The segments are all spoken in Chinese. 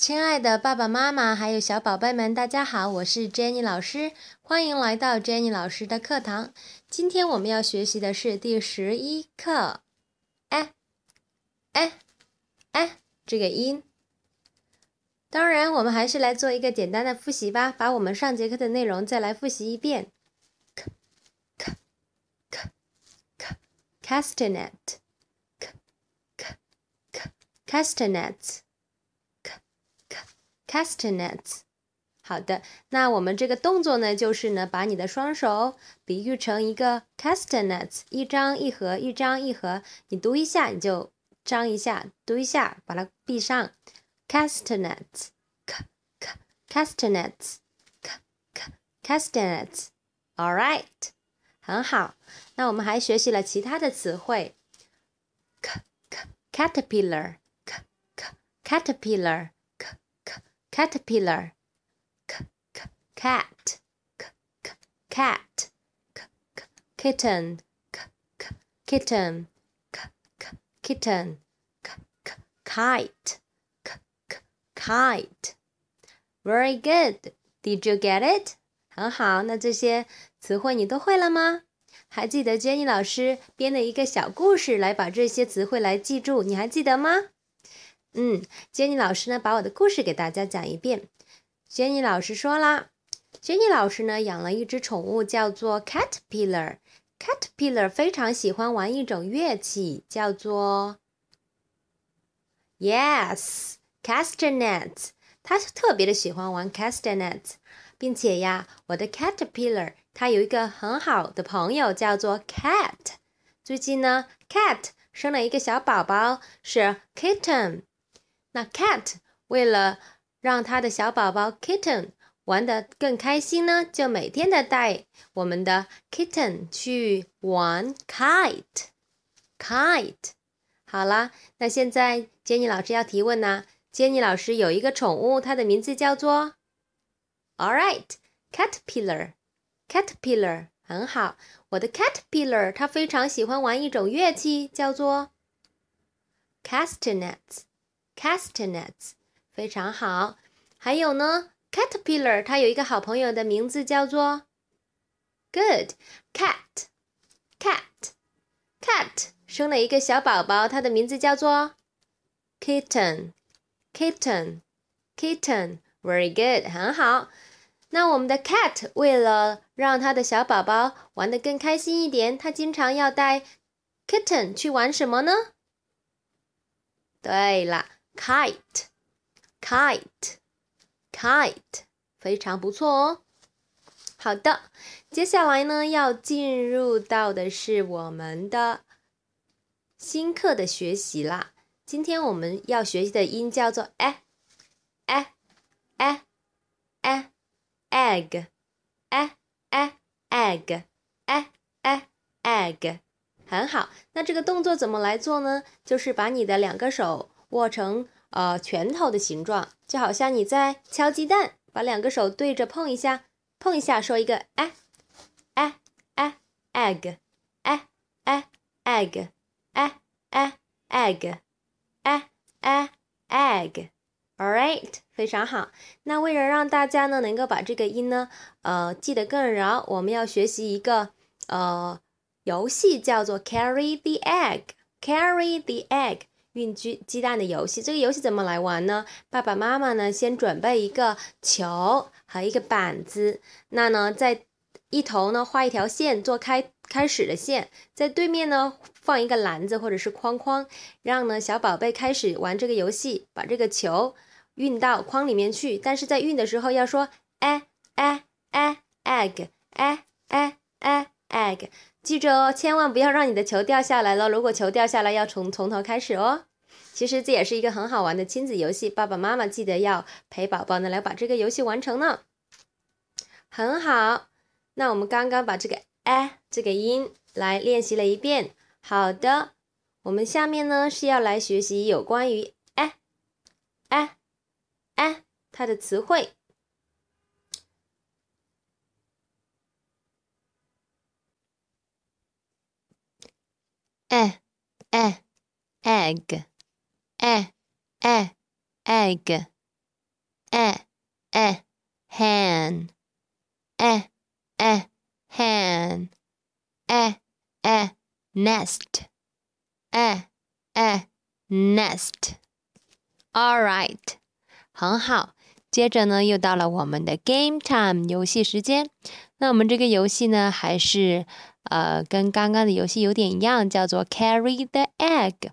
亲爱的爸爸妈妈，还有小宝贝们，大家好，我是 Jenny 老师，欢迎来到 Jenny 老师的课堂。今天我们要学习的是第十一课，哎，哎，哎，这个音。当然，我们还是来做一个简单的复习吧，把我们上节课的内容再来复习一遍。c c c c castanet c c c castanets castanets。好的，那我们这个动作呢，就是呢，把你的双手比喻成一个 castanets，一张一合，一张一合。你读一下，你就张一下，读一下，把它闭上。castanets, c c castanets, c c castanets. All right，很好。那我们还学习了其他的词汇，c c caterpillar, c c caterpillar, c c caterpillar, c c cat, c c cat, c c kitten, c c kitten, c c kitten, c c kite. Kite, very good. Did you get it? 很好，那这些词汇你都会了吗？还记得 Jenny 老师编的一个小故事来把这些词汇来记住，你还记得吗？ 嗯，Jenny 老师呢把我的故事给大家讲一遍。Jenny 老师说啦，Jenny 老师呢养了一只宠物叫做 Caterpillar。Caterpillar 非常喜欢玩一种乐器，叫做 Yes。Castanets，他特别的喜欢玩 castanets，并且呀，我的 caterpillar 它有一个很好的朋友叫做 cat。最近呢，cat 生了一个小宝宝，是 kitten。那 cat 为了让他的小宝宝 kitten 玩的更开心呢，就每天的带我们的 kitten 去玩 kite。kite。好了，那现在 Jenny 老师要提问呢。Jenny 老师有一个宠物，它的名字叫做 All right，caterpillar。caterpillar 很好，我的 caterpillar 它非常喜欢玩一种乐器，叫做 castanets。Castanets 非常好。还有呢，caterpillar 它有一个好朋友的名字叫做 Good cat。cat cat 生了一个小宝宝，它的名字叫做 kitten。Kitten, kitten, very good，很好。那我们的 cat 为了让他的小宝宝玩得更开心一点，他经常要带 kitten 去玩什么呢？对了，kite, kite, kite，非常不错哦。好的，接下来呢要进入到的是我们的新课的学习啦。今天我们要学习的音叫做 a a a a egg a a egg a a egg 很好，那这个动作怎么来做呢？就是把你的两个手握成呃拳头的形状，就好像你在敲鸡蛋，把两个手对着碰一下，碰一下，说一个哎哎哎 egg 哎哎 egg 哎哎 egg。哎哎 egg，all right，非常好。那为了让大家呢能够把这个音呢呃记得更牢，我们要学习一个呃游戏，叫做 carry the egg，carry the egg，运鸡鸡蛋的游戏。这个游戏怎么来玩呢？爸爸妈妈呢先准备一个球和一个板子，那呢在一头呢画一条线做开开始的线，在对面呢。放一个篮子或者是框框，让呢小宝贝开始玩这个游戏，把这个球运到框里面去。但是在运的时候要说哎哎哎 egg 哎哎哎 egg，记着哦，千万不要让你的球掉下来了。如果球掉下来，要从从头开始哦。其实这也是一个很好玩的亲子游戏，爸爸妈妈记得要陪宝宝呢来把这个游戏完成呢。很好，那我们刚刚把这个哎这个音来练习了一遍。好的，我们下面呢是要来学习有关于哎哎哎它的词汇。哎哎 egg 哎哎 egg 哎哎，hen，哎哎，hen，哎哎，nest，哎哎，nest。All right，很好。接着呢，又到了我们的 game time 游戏时间。那我们这个游戏呢，还是呃跟刚刚的游戏有点一样，叫做 carry the egg。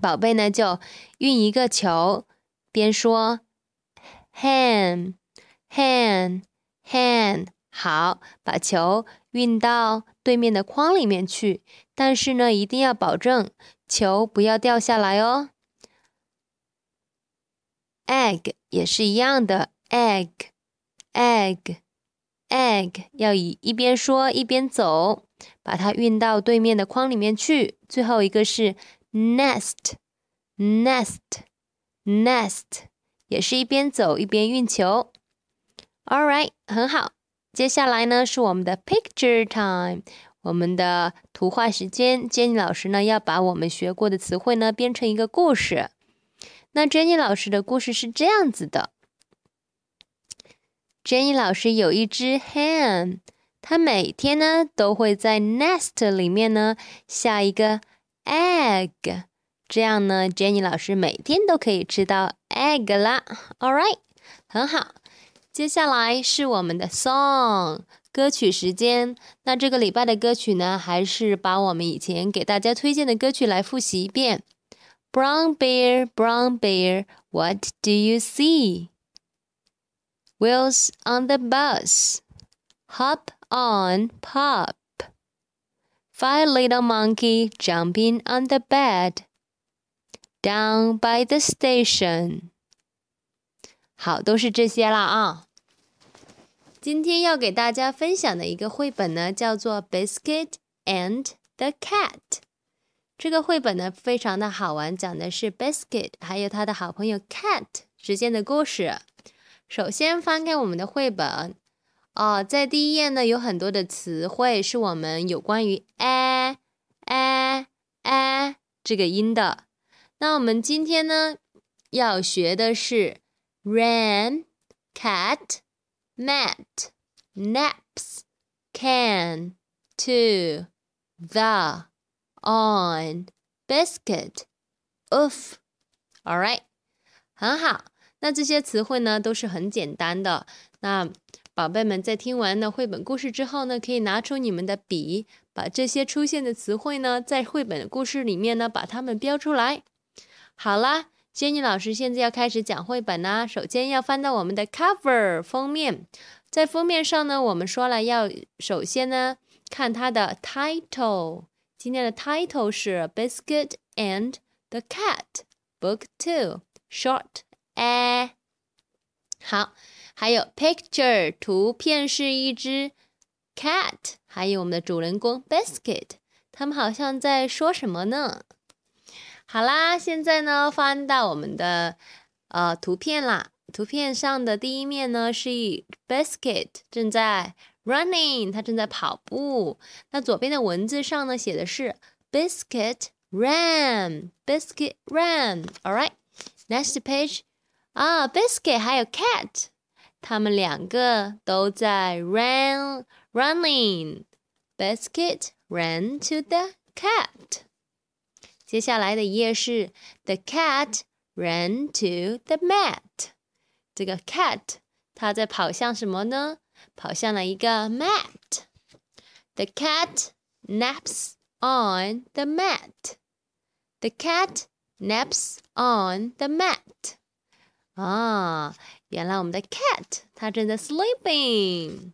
宝贝呢就运一个球。边说，hand，hand，hand，好，把球运到对面的筐里面去。但是呢，一定要保证球不要掉下来哦。egg 也是一样的，egg，egg，egg，要以一边说一边走，把它运到对面的筐里面去。最后一个是 nest，nest。Nest 也是一边走一边运球。All right，很好。接下来呢是我们的 Picture Time，我们的图画时间。Jenny 老师呢要把我们学过的词汇呢编成一个故事。那 Jenny 老师的故事是这样子的：Jenny 老师有一只 hen，它每天呢都会在 nest 里面呢下一个 egg。这样呢，Jenny 老师每天都可以吃到 egg 啦。All right，很好。接下来是我们的 song 歌曲时间。那这个礼拜的歌曲呢，还是把我们以前给大家推荐的歌曲来复习一遍。Brown bear, brown bear, what do you see? Wheels on the bus, hop on, pop. Five little monkey jumping on the bed. Down by the station，好，都是这些了啊。今天要给大家分享的一个绘本呢，叫做《Biscuit and the Cat》。这个绘本呢，非常的好玩，讲的是 Biscuit 还有他的好朋友 Cat 之间的故事。首先翻开我们的绘本，哦，在第一页呢，有很多的词汇是我们有关于 a a a 这个音的。那我们今天呢要学的是 ran, cat, mat, naps, can, to, the, on, biscuit, oof. All right，很好。那这些词汇呢都是很简单的。那宝贝们在听完的绘本故事之后呢，可以拿出你们的笔，把这些出现的词汇呢，在绘本故事里面呢，把它们标出来。好啦，Jenny 老师现在要开始讲绘本啦。首先要翻到我们的 cover 封面，在封面上呢，我们说了要首先呢看它的 title。今天的 title 是 Biscuit and the Cat Book Two Short A。好，还有 picture 图片是一只 cat，还有我们的主人公 Biscuit，他们好像在说什么呢？好啦，现在呢，翻到我们的呃图片啦。图片上的第一面呢，是一 biscuit 正在 running，它正在跑步。那左边的文字上呢，写的是 biscuit ran，biscuit ran。All right，next page 啊，biscuit 还有 cat，他们两个都在 run running。biscuit ran to the cat。接下来的一页是 The cat ran to the mat。这个 cat 它在跑向什么呢？跑向了一个 mat。The cat naps on the mat. The cat naps on the mat. 啊，原来我们的 cat 它正在 sleeping。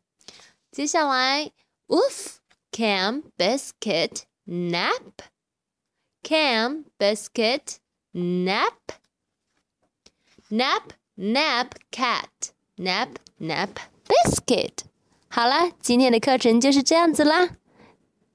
接下来，Woof can biscuit nap？Cam, biscuit, nap. Nap nap cat nap nap biscuit。好了，今天的课程就是这样子啦。